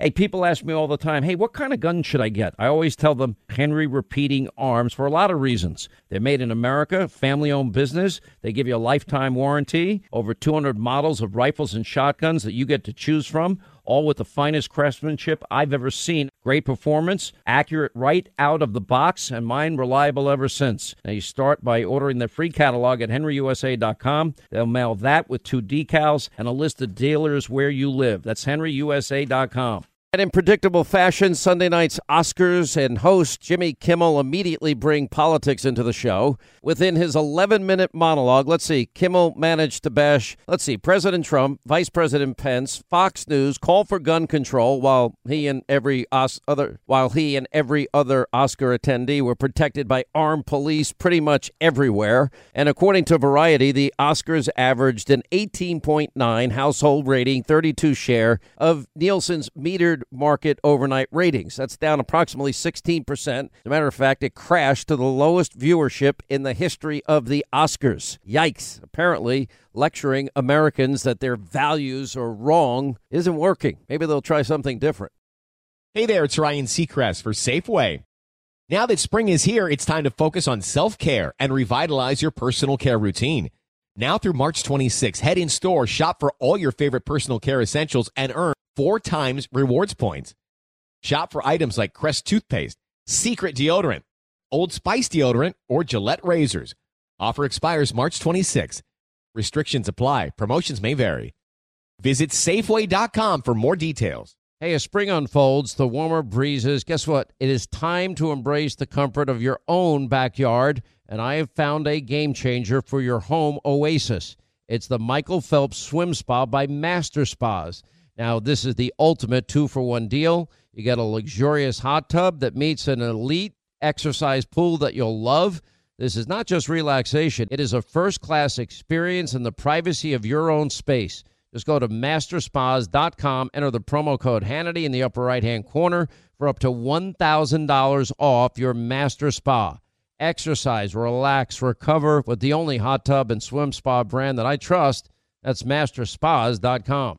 Hey, people ask me all the time, hey, what kind of gun should I get? I always tell them Henry Repeating Arms for a lot of reasons. They're made in America, family owned business. They give you a lifetime warranty, over 200 models of rifles and shotguns that you get to choose from, all with the finest craftsmanship I've ever seen. Great performance, accurate right out of the box, and mine reliable ever since. Now, you start by ordering the free catalog at henryusa.com. They'll mail that with two decals and a list of dealers where you live. That's henryusa.com. And in predictable fashion, Sunday night's Oscars and host Jimmy Kimmel immediately bring politics into the show. Within his 11 minute monologue, let's see, Kimmel managed to bash, let's see, President Trump, Vice President Pence, Fox News, call for gun control while he and every Os- other while he and every other Oscar attendee were protected by armed police pretty much everywhere. And according to Variety, the Oscars averaged an 18.9 household rating, 32 share of Nielsen's metered market overnight ratings. That's down approximately 16%. As a matter of fact, it crashed to the lowest viewership in the history of the Oscars. Yikes. Apparently, lecturing Americans that their values are wrong isn't working. Maybe they'll try something different. Hey there, it's Ryan Seacrest for Safeway. Now that spring is here, it's time to focus on self care and revitalize your personal care routine. Now through March 26, head in store, shop for all your favorite personal care essentials, and earn four times rewards points. Shop for items like Crest toothpaste, Secret deodorant, Old Spice deodorant, or Gillette razors. Offer expires March 26. Restrictions apply. Promotions may vary. Visit Safeway.com for more details. Hey, as spring unfolds, the warmer breezes, guess what? It is time to embrace the comfort of your own backyard, and I have found a game changer for your home oasis. It's the Michael Phelps Swim Spa by Master Spas. Now, this is the ultimate two for one deal. You get a luxurious hot tub that meets an elite exercise pool that you'll love. This is not just relaxation, it is a first class experience in the privacy of your own space. Just go to masterspas.com, enter the promo code Hannity in the upper right hand corner for up to $1,000 off your master spa. Exercise, relax, recover with the only hot tub and swim spa brand that I trust. That's masterspas.com.